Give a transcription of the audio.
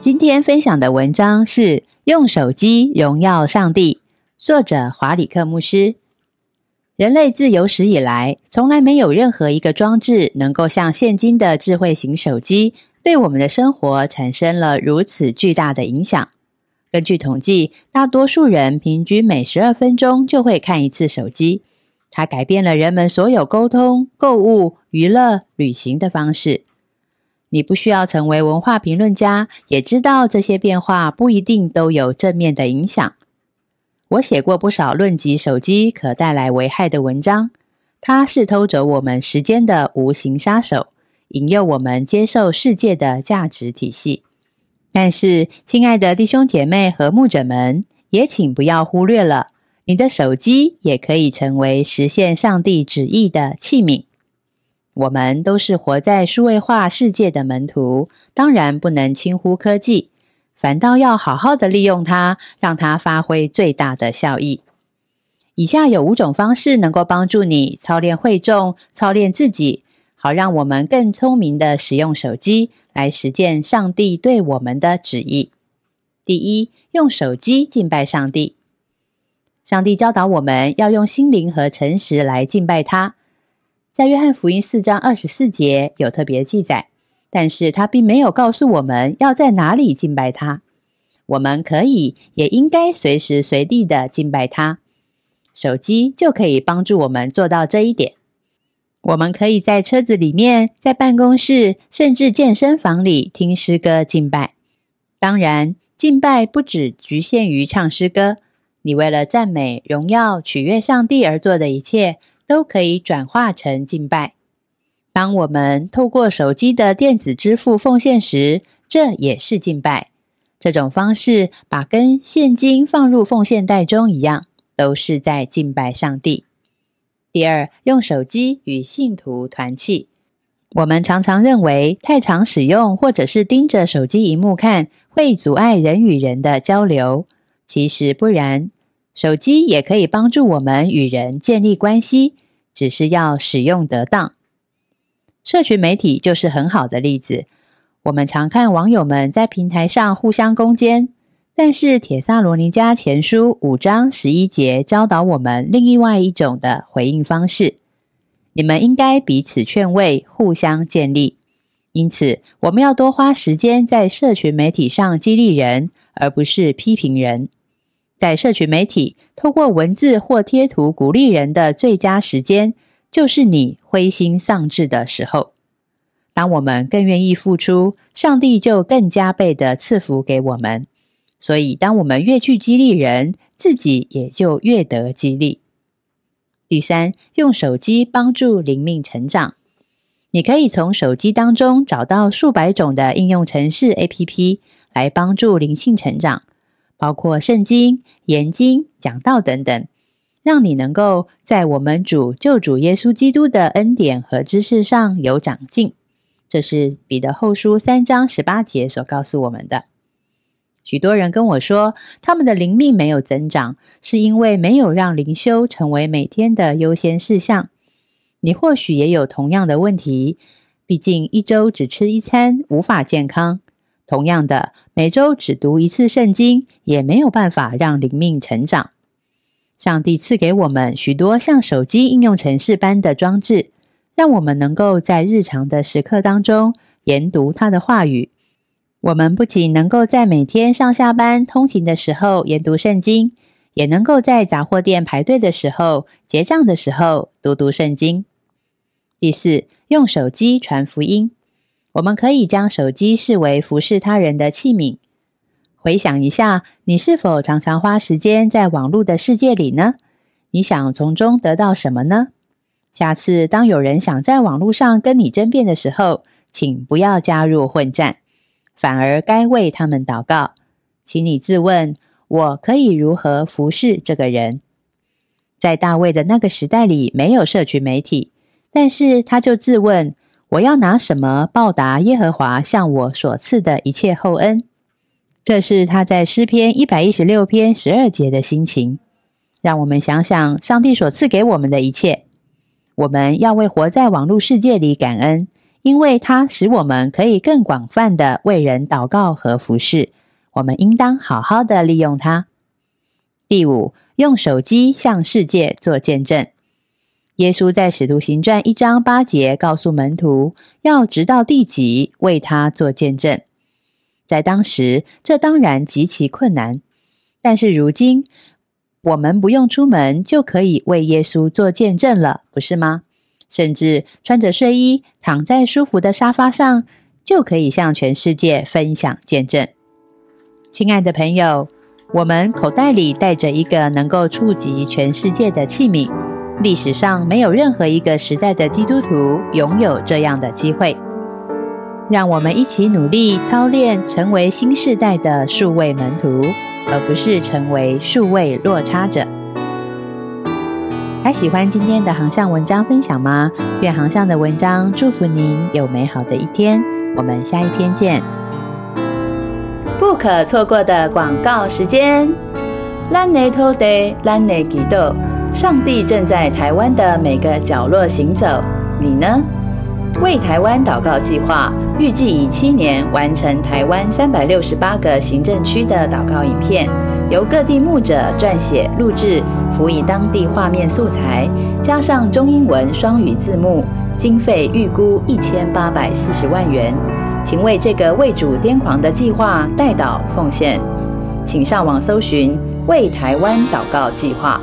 今天分享的文章是《用手机荣耀上帝》，作者华里克牧师。人类自有史以来，从来没有任何一个装置能够像现今的智慧型手机，对我们的生活产生了如此巨大的影响。根据统计，大多数人平均每十二分钟就会看一次手机。它改变了人们所有沟通、购物、娱乐、旅行的方式。你不需要成为文化评论家，也知道这些变化不一定都有正面的影响。我写过不少论及手机可带来危害的文章，它是偷走我们时间的无形杀手，引诱我们接受世界的价值体系。但是，亲爱的弟兄姐妹和牧者们，也请不要忽略了，你的手机也可以成为实现上帝旨意的器皿。我们都是活在数位化世界的门徒，当然不能轻忽科技，反倒要好好的利用它，让它发挥最大的效益。以下有五种方式能够帮助你操练会众，操练自己，好让我们更聪明的使用手机来实践上帝对我们的旨意。第一，用手机敬拜上帝。上帝教导我们要用心灵和诚实来敬拜他。在约翰福音四章二十四节有特别记载，但是他并没有告诉我们要在哪里敬拜他。我们可以也应该随时随地的敬拜他，手机就可以帮助我们做到这一点。我们可以在车子里面、在办公室，甚至健身房里听诗歌敬拜。当然，敬拜不只局限于唱诗歌，你为了赞美、荣耀、取悦上帝而做的一切。都可以转化成敬拜。当我们透过手机的电子支付奉献时，这也是敬拜。这种方式把跟现金放入奉献袋中一样，都是在敬拜上帝。第二，用手机与信徒团契。我们常常认为太常使用或者是盯着手机荧幕看，会阻碍人与人的交流。其实不然。手机也可以帮助我们与人建立关系，只是要使用得当。社群媒体就是很好的例子。我们常看网友们在平台上互相攻坚，但是《铁萨罗尼迦前书》五章十一节教导我们另外一种的回应方式：你们应该彼此劝慰，互相建立。因此，我们要多花时间在社群媒体上激励人，而不是批评人。在社群媒体，透过文字或贴图鼓励人的最佳时间，就是你灰心丧志的时候。当我们更愿意付出，上帝就更加倍的赐福给我们。所以，当我们越去激励人，自己也就越得激励。第三，用手机帮助灵命成长。你可以从手机当中找到数百种的应用程式 APP 来帮助灵性成长。包括圣经、研经、讲道等等，让你能够在我们主救主耶稣基督的恩典和知识上有长进。这是彼得后书三章十八节所告诉我们的。许多人跟我说，他们的灵命没有增长，是因为没有让灵修成为每天的优先事项。你或许也有同样的问题，毕竟一周只吃一餐，无法健康。同样的，每周只读一次圣经，也没有办法让灵命成长。上帝赐给我们许多像手机应用程式般的装置，让我们能够在日常的时刻当中研读他的话语。我们不仅能够在每天上下班通勤的时候研读圣经，也能够在杂货店排队的时候、结账的时候读读圣经。第四，用手机传福音。我们可以将手机视为服侍他人的器皿。回想一下，你是否常常花时间在网络的世界里呢？你想从中得到什么呢？下次当有人想在网络上跟你争辩的时候，请不要加入混战，反而该为他们祷告。请你自问：我可以如何服侍这个人？在大卫的那个时代里，没有社群媒体，但是他就自问：我要拿什么报答耶和华向我所赐的一切厚恩？这是他在诗篇一百一十六篇十二节的心情。让我们想想上帝所赐给我们的一切。我们要为活在网络世界里感恩，因为它使我们可以更广泛的为人祷告和服侍。我们应当好好的利用它。第五，用手机向世界做见证。耶稣在使徒行传一章八节告诉门徒，要直到地极为他做见证。在当时，这当然极其困难，但是如今，我们不用出门就可以为耶稣做见证了，不是吗？甚至穿着睡衣躺在舒服的沙发上，就可以向全世界分享见证。亲爱的朋友，我们口袋里带着一个能够触及全世界的器皿。历史上没有任何一个时代的基督徒拥有这样的机会。让我们一起努力操练，成为新时代的数位门徒，而不是成为数位落差者。还喜欢今天的航向文章分享吗？愿航向的文章祝福您有美好的一天。我们下一篇见。不可错过的广告时间。兰内托德，兰内吉豆，上帝正在台湾的每个角落行走。你呢？为台湾祷告计划预计以七年完成台湾三百六十八个行政区的祷告影片，由各地牧者撰写、录制，辅以当地画面素材，加上中英文双语字幕，经费预估一千八百四十万元。请为这个为主癫狂的计划代祷奉献，请上网搜寻“为台湾祷告计划”。